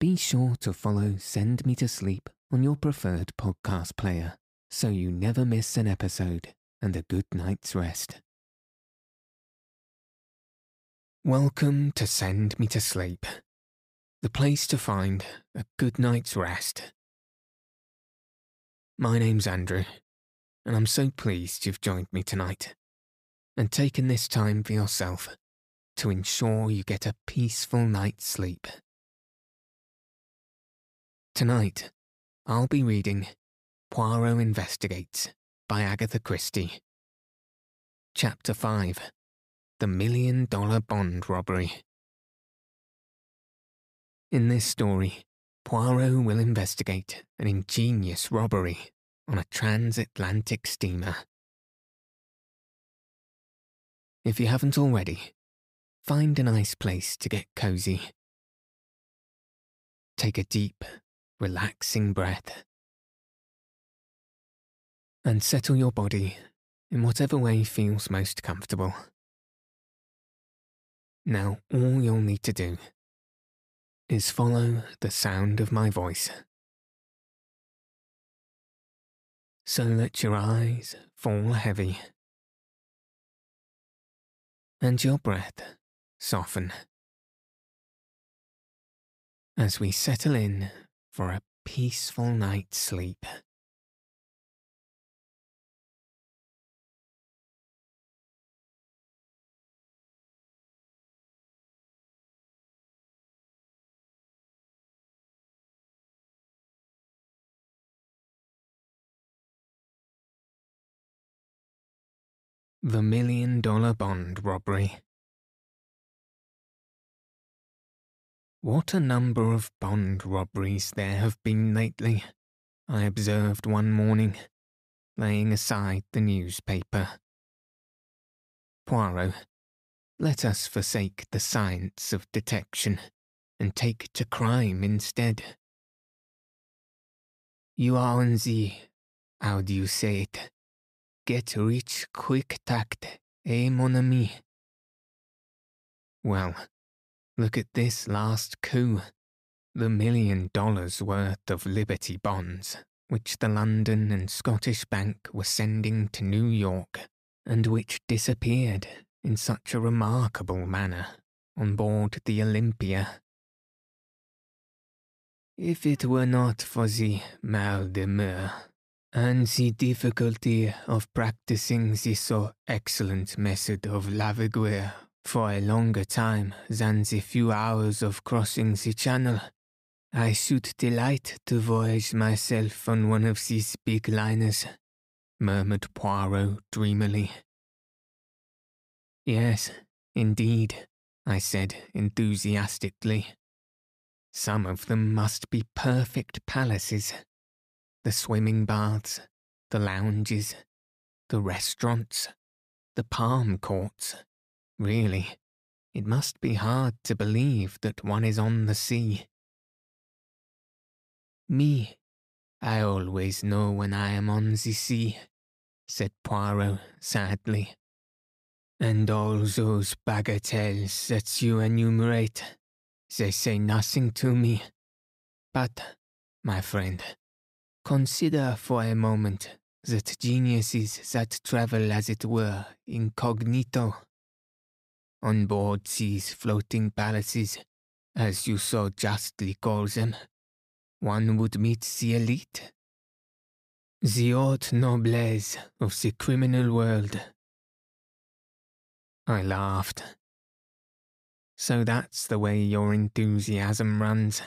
be sure to follow Send Me to Sleep on your preferred podcast player so you never miss an episode and a good night's rest. Welcome to Send Me to Sleep, the place to find a good night's rest. My name's Andrew, and I'm so pleased you've joined me tonight and taken this time for yourself to ensure you get a peaceful night's sleep. Tonight, I'll be reading Poirot Investigates by Agatha Christie. Chapter 5 The Million Dollar Bond Robbery. In this story, Poirot will investigate an ingenious robbery on a transatlantic steamer. If you haven't already, find a nice place to get cozy. Take a deep, relaxing breath. And settle your body in whatever way feels most comfortable. Now, all you'll need to do is follow the sound of my voice. So let your eyes fall heavy and your breath soften as we settle in for a peaceful night's sleep. The Million Dollar Bond Robbery. What a number of bond robberies there have been lately, I observed one morning, laying aside the newspaper. Poirot, let us forsake the science of detection and take to crime instead. You are on the, how do you say it? Get rich quick tact, eh, mon ami? Well, look at this last coup. The million dollars worth of Liberty bonds, which the London and Scottish Bank were sending to New York, and which disappeared in such a remarkable manner on board the Olympia. If it were not for the mal de mer and the difficulty of practicing the so excellent method of Laverguier for a longer time than the few hours of crossing the channel, I should delight to voyage myself on one of these big liners, murmured Poirot dreamily. Yes, indeed, I said enthusiastically. Some of them must be perfect palaces the swimming baths, the lounges, the restaurants, the palm courts. Really, it must be hard to believe that one is on the sea. Me, I always know when I am on the sea, said Poirot sadly. And all those bagatelles that you enumerate, they say nothing to me. But, my friend, Consider for a moment that geniuses that travel as it were incognito. On board these floating palaces, as you so justly call them, one would meet the elite. The haute noblesse of the criminal world. I laughed. So that's the way your enthusiasm runs.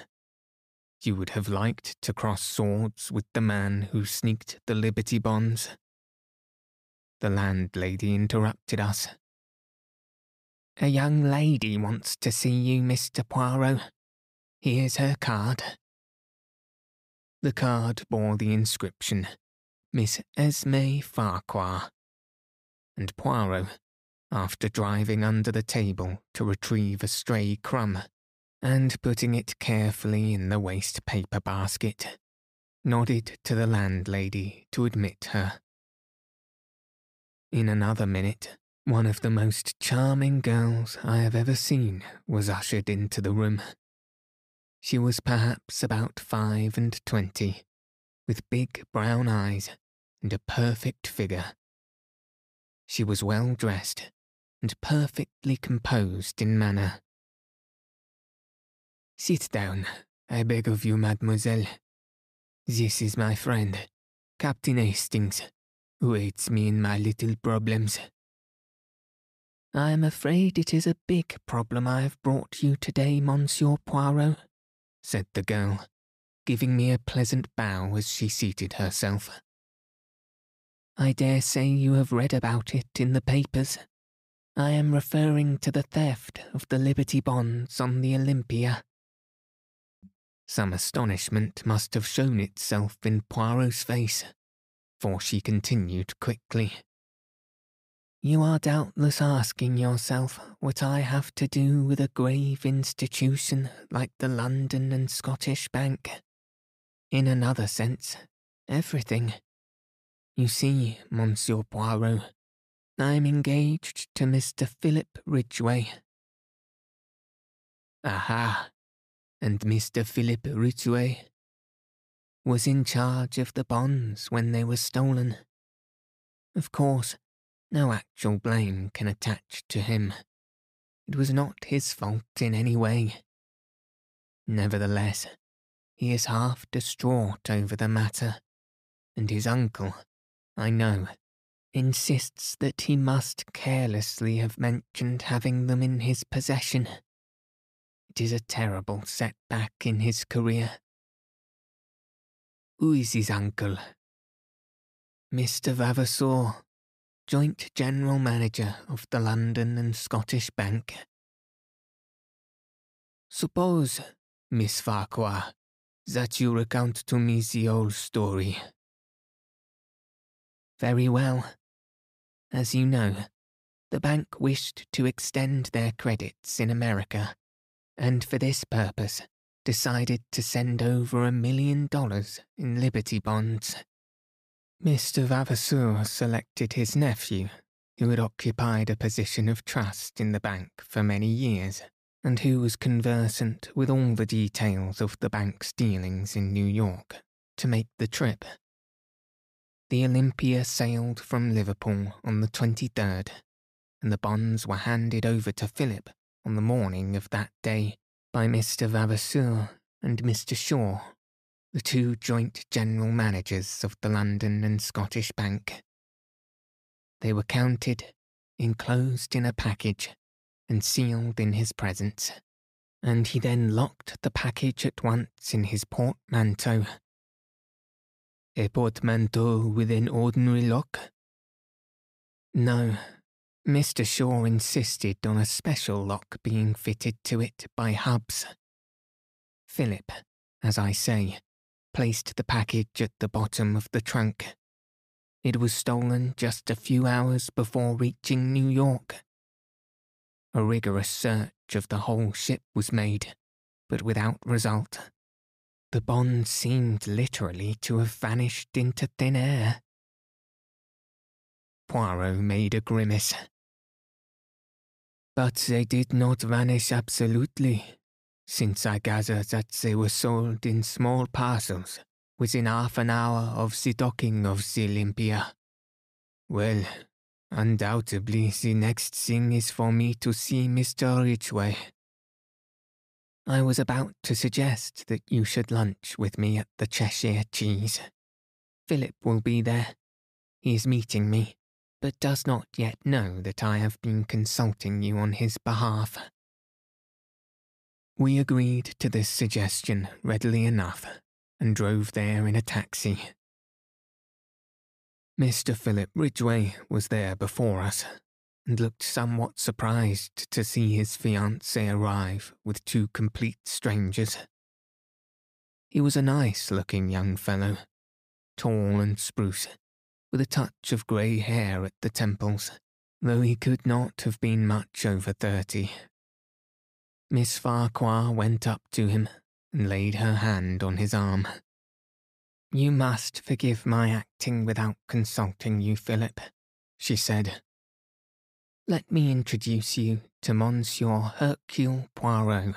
You would have liked to cross swords with the man who sneaked the Liberty bonds. The landlady interrupted us. A young lady wants to see you, Mr. Poirot. Here's her card. The card bore the inscription, Miss Esme Farquhar. And Poirot, after driving under the table to retrieve a stray crumb, and putting it carefully in the waste paper basket, nodded to the landlady to admit her. In another minute, one of the most charming girls I have ever seen was ushered into the room. She was perhaps about five and twenty, with big brown eyes and a perfect figure. She was well dressed and perfectly composed in manner. Sit down, I beg of you, mademoiselle. This is my friend, Captain Hastings, who aids me in my little problems. I am afraid it is a big problem I have brought you today, Monsieur Poirot, said the girl, giving me a pleasant bow as she seated herself. I dare say you have read about it in the papers. I am referring to the theft of the Liberty bonds on the Olympia. Some astonishment must have shown itself in Poirot's face, for she continued quickly. You are doubtless asking yourself what I have to do with a grave institution like the London and Scottish Bank. In another sense, everything. You see, Monsieur Poirot, I am engaged to Mr. Philip Ridgway. Aha! And Mr. Philip Ridgway was in charge of the bonds when they were stolen. Of course, no actual blame can attach to him. It was not his fault in any way. Nevertheless, he is half distraught over the matter, and his uncle, I know, insists that he must carelessly have mentioned having them in his possession. It is a terrible setback in his career. Who is his uncle? Mr. Vavasour, Joint General Manager of the London and Scottish Bank. Suppose, Miss Farquhar, that you recount to me the whole story. Very well. As you know, the bank wished to extend their credits in America, and for this purpose decided to send over a million dollars in Liberty bonds. Mr. Vavasour selected his nephew, who had occupied a position of trust in the bank for many years, and who was conversant with all the details of the bank's dealings in New York, to make the trip the Olympia sailed from Liverpool on the 23rd, and the bonds were handed over to Philip on the morning of that day by Mr. Vavasour and Mr. Shaw, the two joint general managers of the London and Scottish Bank. They were counted, enclosed in a package, and sealed in his presence, and he then locked the package at once in his portmanteau a portmanteau with an ordinary lock? No, Mr. Shaw insisted on a special lock being fitted to it by Hubbs. Philip, as I say, placed the package at the bottom of the trunk. It was stolen just a few hours before reaching New York. A rigorous search of the whole ship was made, but without result. The bond seemed literally to have vanished into thin air. Poirot made a grimace. But they did not vanish absolutely, since I gather that they were sold in small parcels within half an hour of the docking of the Olympia. Well, undoubtedly the next thing is for me to see Mr. Ridgway. I was about to suggest that you should lunch with me at the Cheshire Cheese. Philip will be there. He is meeting me, but does not yet know that I have been consulting you on his behalf. We agreed to this suggestion readily enough and drove there in a taxi. Mr. Philip Ridgway was there before us, and looked somewhat surprised to see his fiancée arrive with two complete strangers. He was a nice looking young fellow, tall and spruce, with a touch of grey hair at the temples, though he could not have been much over thirty. Miss Farquhar went up to him and laid her hand on his arm. You must forgive my acting without consulting you, Philip, she said, let me introduce you to Monsieur Hercule Poirot,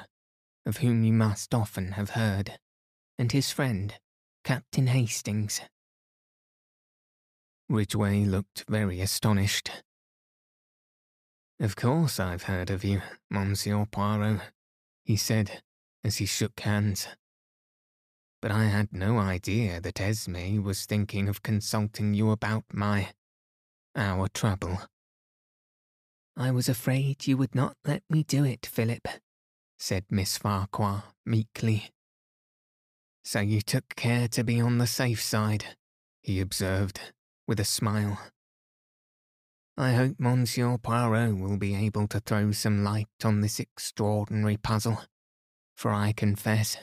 of whom you must often have heard, and his friend, Captain Hastings. Ridgway looked very astonished. Of course I've heard of you, Monsieur Poirot, he said as he shook hands. But I had no idea that Esme was thinking of consulting you about my. our trouble. I was afraid you would not let me do it, Philip, said Miss Farquhar meekly. So you took care to be on the safe side, he observed, with a smile. I hope Monsieur Poirot will be able to throw some light on this extraordinary puzzle, for I confess,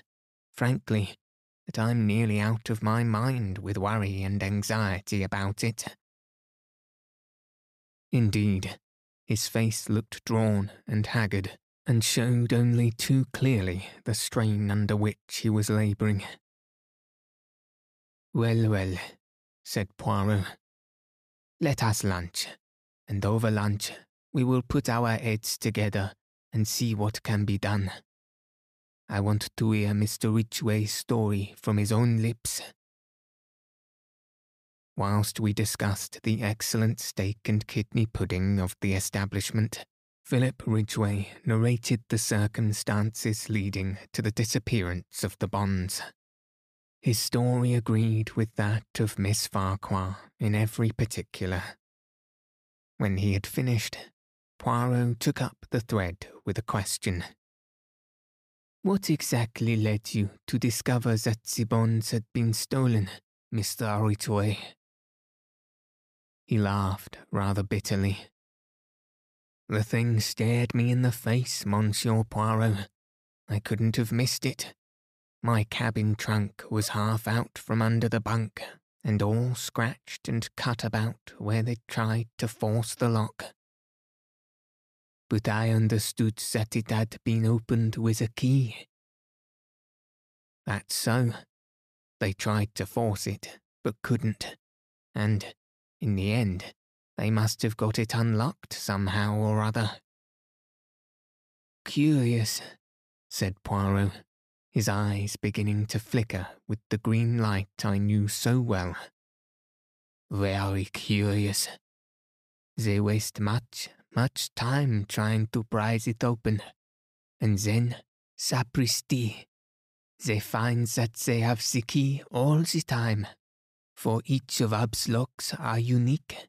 frankly, that I'm nearly out of my mind with worry and anxiety about it. Indeed, his face looked drawn and haggard, and showed only too clearly the strain under which he was labouring. Well, well, said Poirot. Let us lunch and over lunch we will put our heads together and see what can be done. I want to hear Mr. Ridgway's story from his own lips. Whilst we discussed the excellent steak and kidney pudding of the establishment, Philip Ridgway narrated the circumstances leading to the disappearance of the bonds. His story agreed with that of Miss Farquhar in every particular. When he had finished, Poirot took up the thread with a question. What exactly led you to discover that the bonds had been stolen, Mr. Ridgway? He laughed rather bitterly. The thing stared me in the face, Monsieur Poirot. I couldn't have missed it. My cabin trunk was half out from under the bunk, and all scratched and cut about where they tried to force the lock. But I understood that it had been opened with a key. That's so. They tried to force it, but couldn't. And, in the end, they must have got it unlocked somehow or other. Curious, said Poirot his eyes beginning to flicker with the green light I knew so well. Very curious. They waste much, much time trying to prise it open, and then, sapristi, they find that they have the key all the time, for each of Hubbs' locks are unique.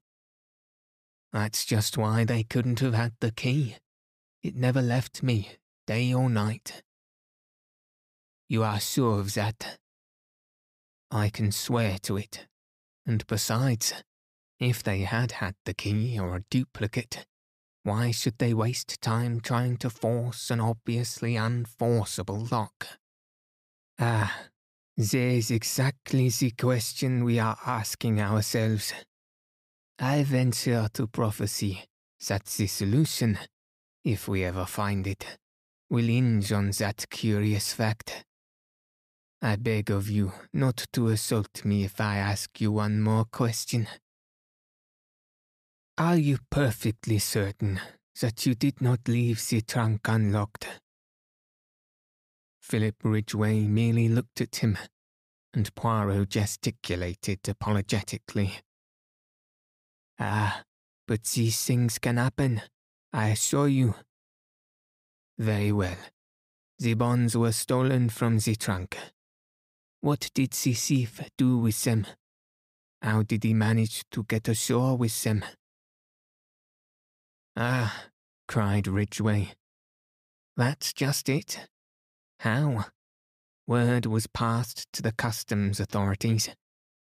That's just why they couldn't have had the key. It never left me, day or night. You are sure of that? I can swear to it. And besides, if they had had the key or a duplicate, why should they waste time trying to force an obviously unforceable lock? Ah, there's exactly the question we are asking ourselves. I venture to prophesy that the solution, if we ever find it, will hinge on that curious fact. I beg of you not to assault me if I ask you one more question. Are you perfectly certain that you did not leave the trunk unlocked? Philip Ridgway merely looked at him, and Poirot gesticulated apologetically. Ah, but these things can happen, I assure you. Very well. The bonds were stolen from the trunk. What did Sisif do with them? How did he manage to get ashore with them? Ah, cried Ridgway. That's just it. How? Word was passed to the customs authorities,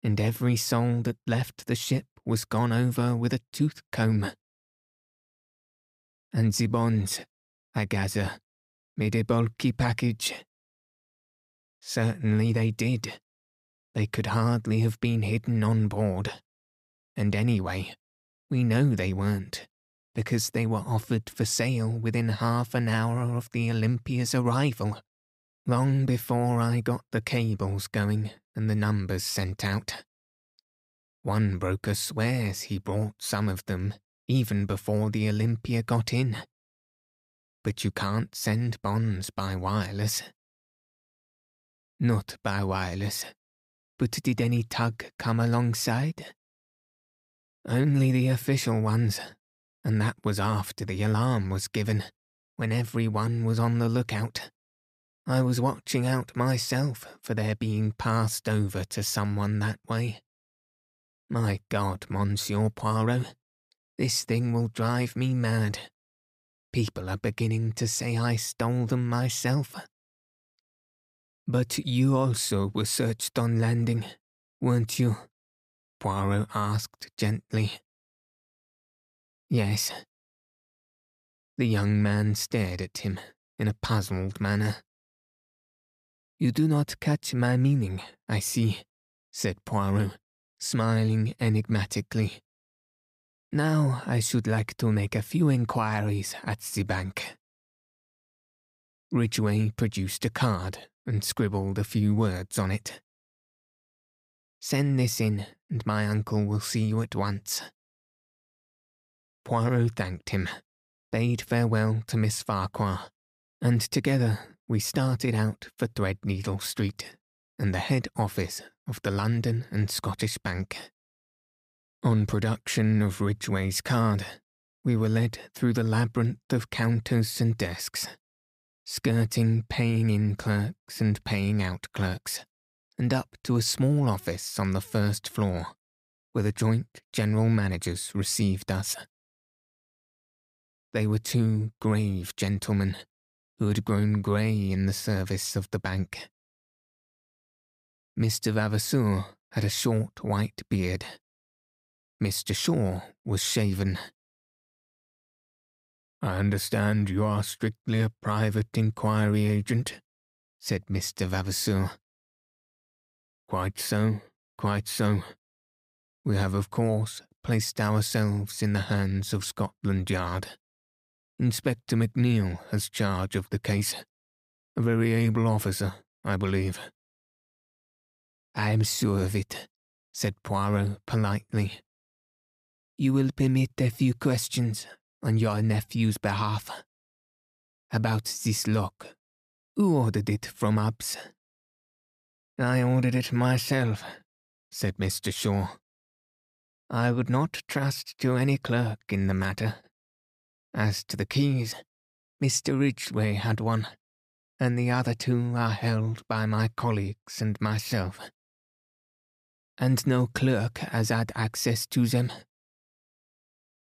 and every soul that left the ship was gone over with a tooth comb. And the bonds, I gather, made a bulky package Certainly they did. They could hardly have been hidden on board. And anyway, we know they weren't, because they were offered for sale within half an hour of the Olympia's arrival, long before I got the cables going and the numbers sent out. One broker swears he bought some of them even before the Olympia got in. but you can't send bonds by wireless. Not by wireless. But did any tug come alongside? Only the official ones, and that was after the alarm was given, when everyone was on the lookout. I was watching out myself for their being passed over to someone that way. My God, Monsieur Poirot, this thing will drive me mad. People are beginning to say I stole them myself. But you also were searched on landing, weren't you? Poirot asked gently. Yes. The young man stared at him in a puzzled manner. You do not catch my meaning, I see, said Poirot, smiling enigmatically. Now I should like to make a few inquiries at the bank. Ridgway produced a card and scribbled a few words on it. Send this in, and my uncle will see you at once. Poirot thanked him, bade farewell to Miss Farquhar, and together we started out for Threadneedle Street and the head office of the London and Scottish Bank. On production of Ridgway's card, we were led through the labyrinth of counters and desks skirting paying in clerks and paying out clerks, and up to a small office on the first floor, where the joint general managers received us. They were two grave gentlemen who had grown grey in the service of the bank. Mr. Vavasour had a short white beard. Mr. Shaw was shaven I understand you are strictly a private inquiry agent, said Mr. Vavasour. Quite so, quite so. We have, of course, placed ourselves in the hands of Scotland Yard. Inspector McNeil has charge of the case. A very able officer, I believe. I am sure of it, said Poirot politely. You will permit a few questions on your nephew's behalf. About this lock. Who ordered it from Hubbs? I ordered it myself, said Mr. Shaw. I would not trust to any clerk in the matter. As to the keys, Mr. Ridgway had one, and the other two are held by my colleagues and myself. And no clerk has had access to them.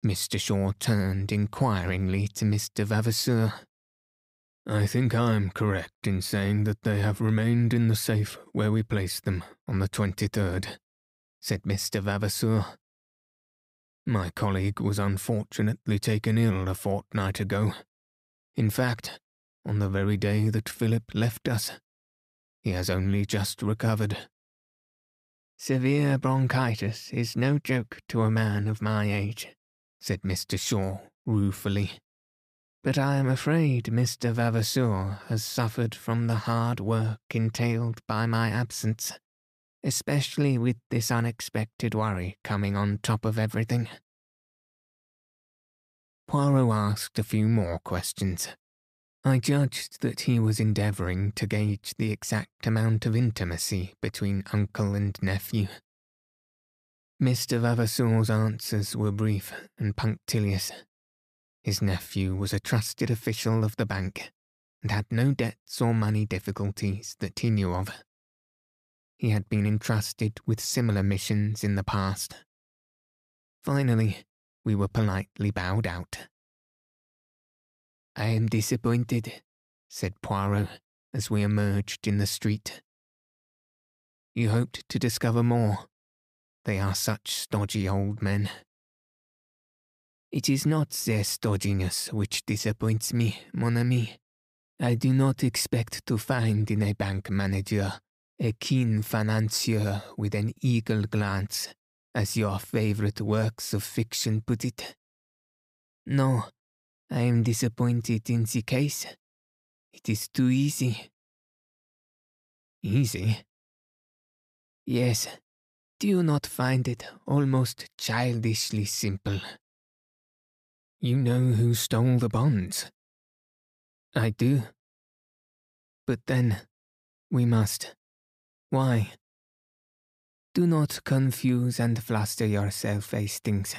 Mr. Shaw turned inquiringly to Mr. Vavasour. I think I'm correct in saying that they have remained in the safe where we placed them on the 23rd, said Mr. Vavasour. My colleague was unfortunately taken ill a fortnight ago. In fact, on the very day that Philip left us. He has only just recovered. Severe bronchitis is no joke to a man of my age, said Mr. Shaw ruefully. But I am afraid Mr. Vavasour has suffered from the hard work entailed by my absence, especially with this unexpected worry coming on top of everything. Poirot asked a few more questions. I judged that he was endeavouring to gauge the exact amount of intimacy between uncle and nephew. Mr. Vavasour's answers were brief and punctilious. His nephew was a trusted official of the bank and had no debts or money difficulties that he knew of. He had been entrusted with similar missions in the past. Finally, we were politely bowed out. I am disappointed, said Poirot as we emerged in the street. You hoped to discover more, they are such stodgy old men. It is not their stodginess which disappoints me, mon ami. I do not expect to find in a bank manager a keen financier with an eagle glance, as your favorite works of fiction put it. No, I am disappointed in the case. It is too easy. Easy? Yes, do you not find it almost childishly simple? You know who stole the bonds. I do. But then, we must. Why? Do not confuse and fluster yourself, Hastings.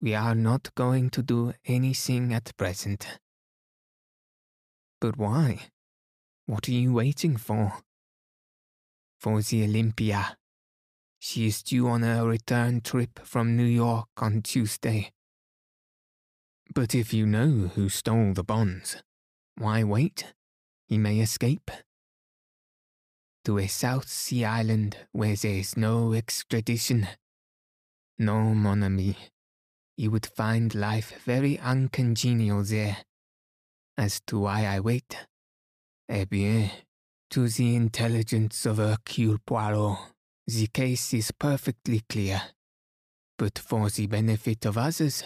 We are not going to do anything at present. But why? What are you waiting for? For the Olympia. She is due on her return trip from New York on Tuesday. But if you know who stole the bonds, why wait? He may escape. To a South Sea island where there is no extradition. No, mon ami. You would find life very uncongenial there. As to why I wait, eh bien, to the intelligence of Hercule Poirot, the case is perfectly clear. But for the benefit of others,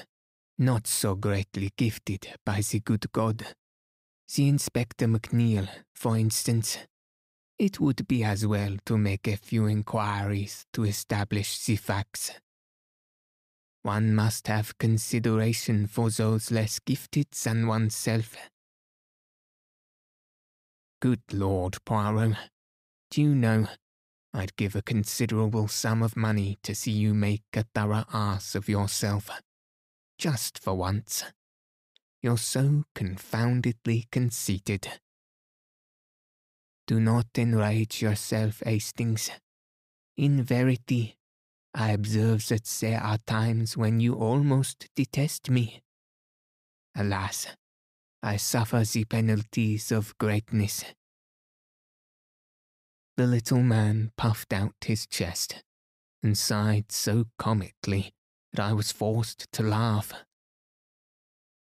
not so greatly gifted by the good God, the Inspector McNeil, for instance, it would be as well to make a few inquiries to establish the facts. One must have consideration for those less gifted than oneself. Good Lord, Poirot, do you know, I'd give a considerable sum of money to see you make a thorough ass of yourself. Just for once. You're so confoundedly conceited. Do not enrage yourself, Hastings. In verity, I observe that there are times when you almost detest me. Alas, I suffer the penalties of greatness. The little man puffed out his chest and sighed so comically that I was forced to laugh.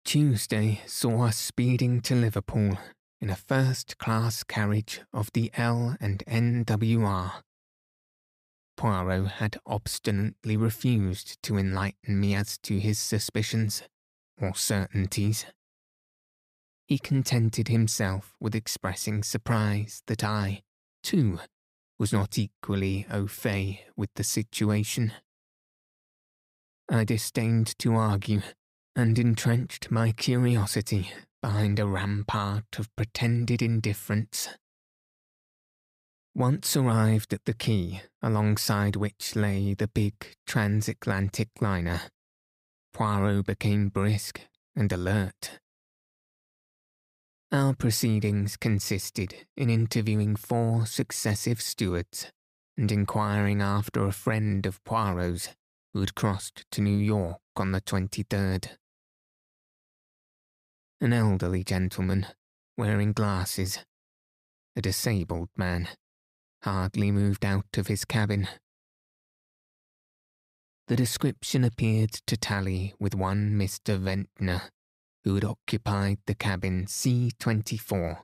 Tuesday saw us speeding to Liverpool in a first-class carriage of the L and NWR. Poirot had obstinately refused to enlighten me as to his suspicions or certainties. He contented himself with expressing surprise that I, too, was not equally au fait with the situation. I disdained to argue and entrenched my curiosity behind a rampart of pretended indifference. Once arrived at the quay alongside which lay the big transatlantic liner, Poirot became brisk and alert. Our proceedings consisted in interviewing four successive stewards and inquiring after a friend of Poirot's who had crossed to New York on the 23rd. An elderly gentleman, wearing glasses, a disabled man, hardly moved out of his cabin. The description appeared to tally with one Mr. Ventnor, who had occupied the cabin C24,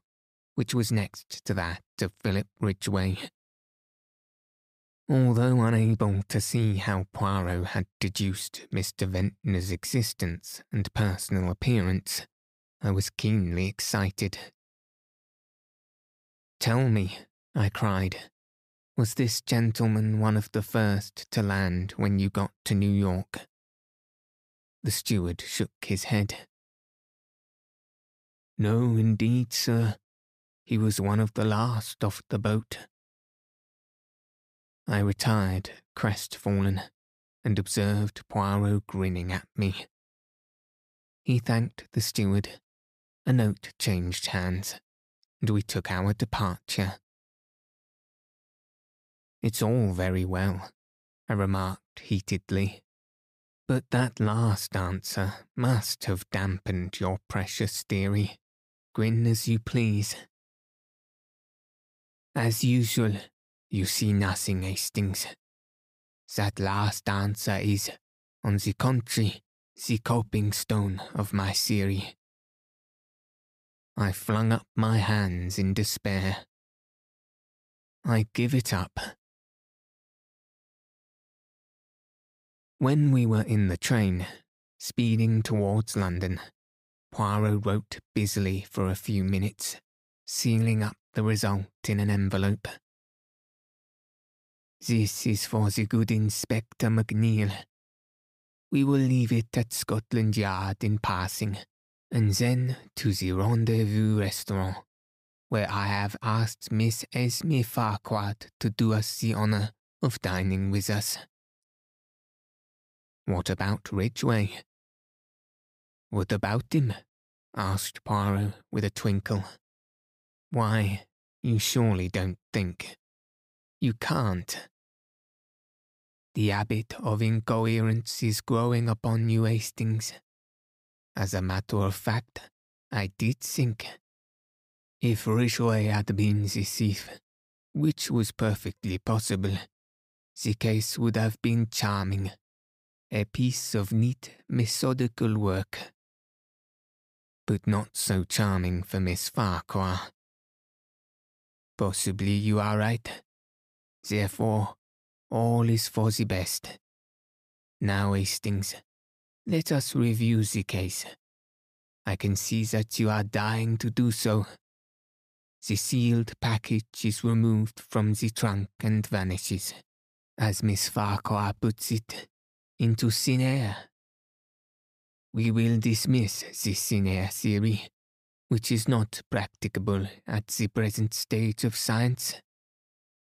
which was next to that of Philip Ridgway. Although unable to see how Poirot had deduced Mr. Ventnor's existence and personal appearance, I was keenly excited. Tell me, I cried, was this gentleman one of the first to land when you got to New York? The steward shook his head. No, indeed, sir. He was one of the last off the boat. I retired, crestfallen, and observed Poirot grinning at me. He thanked the steward, a note changed hands, and we took our departure. It's all very well, I remarked heatedly, but that last answer must have dampened your precious theory. Grin as you please. As usual, you see nothing, Hastings. That last answer is, on the contrary, the coping stone of my theory. I flung up my hands in despair. I give it up. When we were in the train, speeding towards London, Poirot wrote busily for a few minutes, sealing up the result in an envelope. This is for the good Inspector McNeil. We will leave it at Scotland Yard in passing, and then to the Rendezvous restaurant, where I have asked Miss Esme Farquhar to do us the honour of dining with us. What about Ridgway? What about him? asked Poirot with a twinkle. Why, you surely don't think. You can't. The habit of incoherence is growing upon you, Hastings. As a matter of fact, I did think. If Ridgway had been the thief, which was perfectly possible, the case would have been charming. A piece of neat, methodical work. But not so charming for Miss Farquhar. Possibly you are right. Therefore, all is for the best. Now, Hastings, let us review the case. I can see that you are dying to do so. The sealed package is removed from the trunk and vanishes, as Miss Farquhar puts it, into thin air. We will dismiss this thin theory, which is not practicable at the present stage of science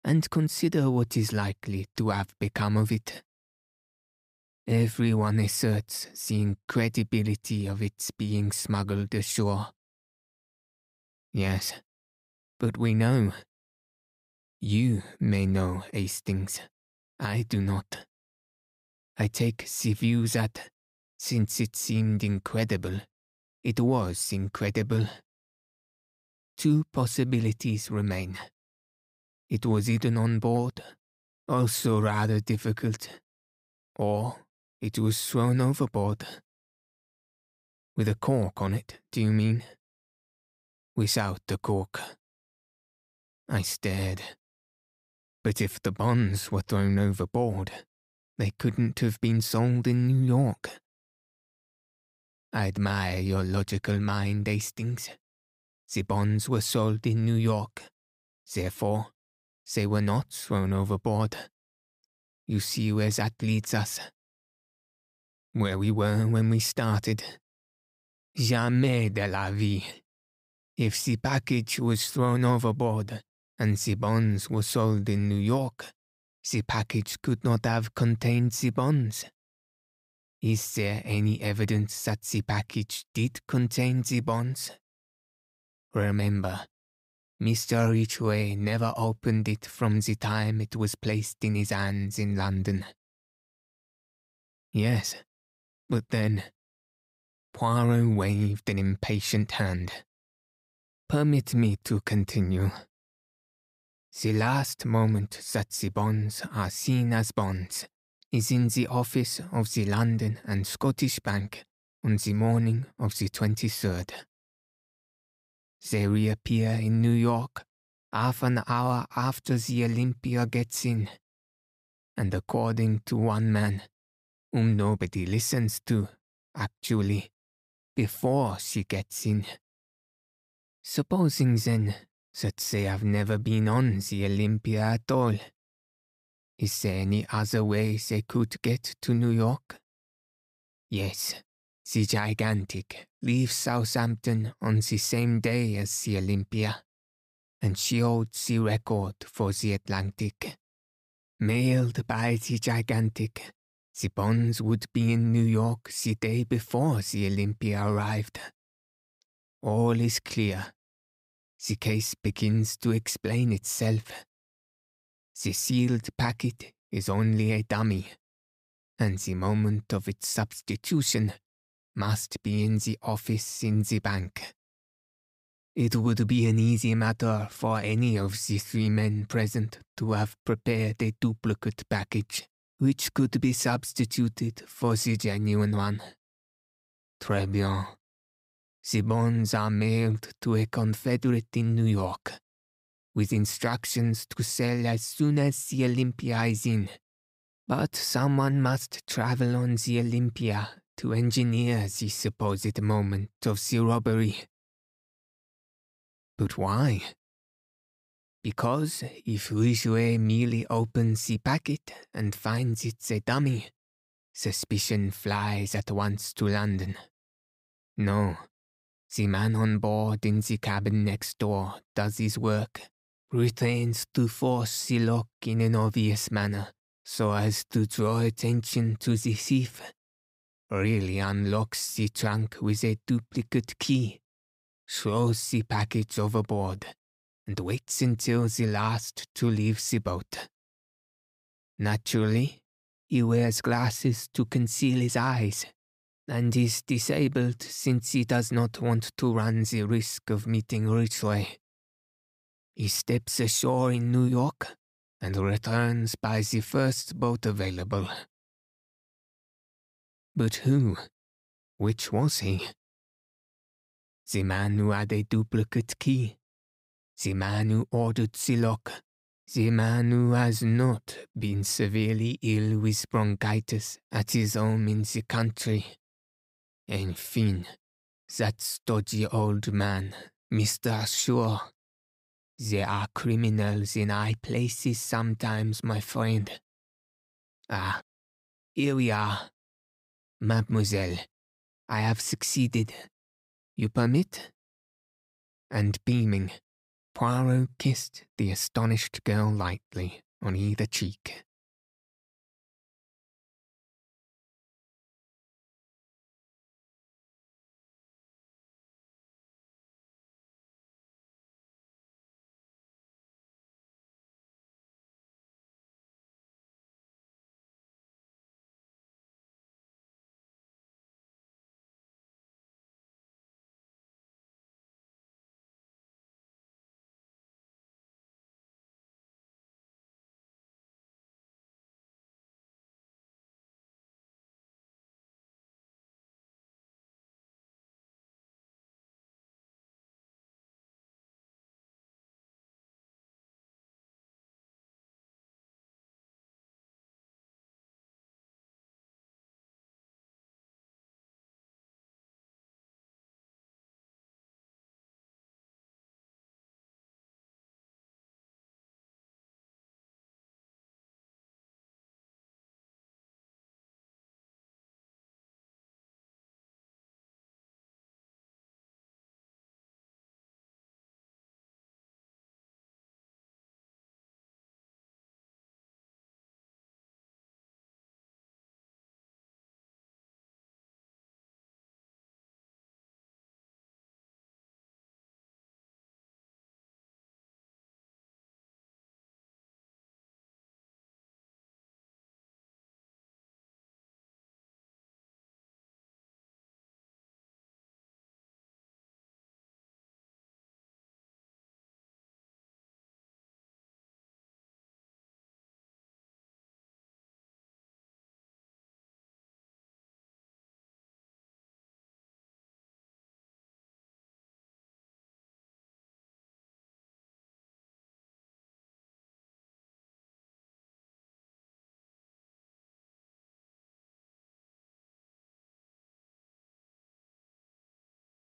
and consider what is likely to have become of it. Everyone asserts the incredibility of its being smuggled ashore. Yes, but we know. You may know, Hastings. I do not. I take the view that, since it seemed incredible, it was incredible. Two possibilities remain. It was eaten on board, also rather difficult. Or it was thrown overboard. With a cork on it, do you mean? Without the cork. I stared. But if the bonds were thrown overboard, they couldn't have been sold in New York. I admire your logical mind, Hastings. The bonds were sold in New York. Therefore, they were not thrown overboard. You see where that leads us. Where we were when we started. Jamais de la vie. If the package was thrown overboard and the bonds were sold in New York, the package could not have contained the bonds. Is there any evidence that the package did contain the bonds? Remember, Mr. Ridgway never opened it from the time it was placed in his hands in London. Yes, but then. Poirot waved an impatient hand. Permit me to continue. The last moment that the bonds are seen as bonds is in the office of the London and Scottish Bank on the morning of the 23rd. They reappear in New York half an hour after the Olympia gets in. And according to one man, whom nobody listens to, actually, before she gets in. Supposing then that they have never been on the Olympia at all, is there any other way they could get to New York? Yes, the Gigantic leaves Southampton on the same day as the Olympia, and she holds the record for the Atlantic. Mailed by the Gigantic, the bonds would be in New York the day before the Olympia arrived. All is clear. The case begins to explain itself. The sealed packet is only a dummy, and the moment of its substitution must be in the office in the bank. It would be an easy matter for any of the three men present to have prepared a duplicate package which could be substituted for the genuine one. Très bien. The bonds are mailed to a confederate in New York, with instructions to sell as soon as the Olympia is in. But someone must travel on the Olympia to engineer the supposed moment of the robbery. But why? Because if Ridgway merely opens the packet and finds it's a dummy, suspicion flies at once to London. No, The man on board in the cabin next door does his work, retains to force the in an obvious manner so as to draw attention to the thief, really unlocks the trunk with a duplicate key, throws the package overboard, and waits until the last to leave the boat. Naturally, he wears glasses to conceal his eyes, and is disabled since he does not want to run the risk of meeting Ridgway. He steps ashore in New York and returns by the first boat available. But who? Which was he? The man who had a duplicate key. The man who ordered the lock. The man who has not been severely ill with bronchitis at his home in the country. Enfin, that stodgy old man, Mr. Shaw. There are criminals in high places sometimes, my friend. Ah, here we are. Mademoiselle, I have succeeded. You permit? And beaming, Poirot kissed the astonished girl lightly on either cheek.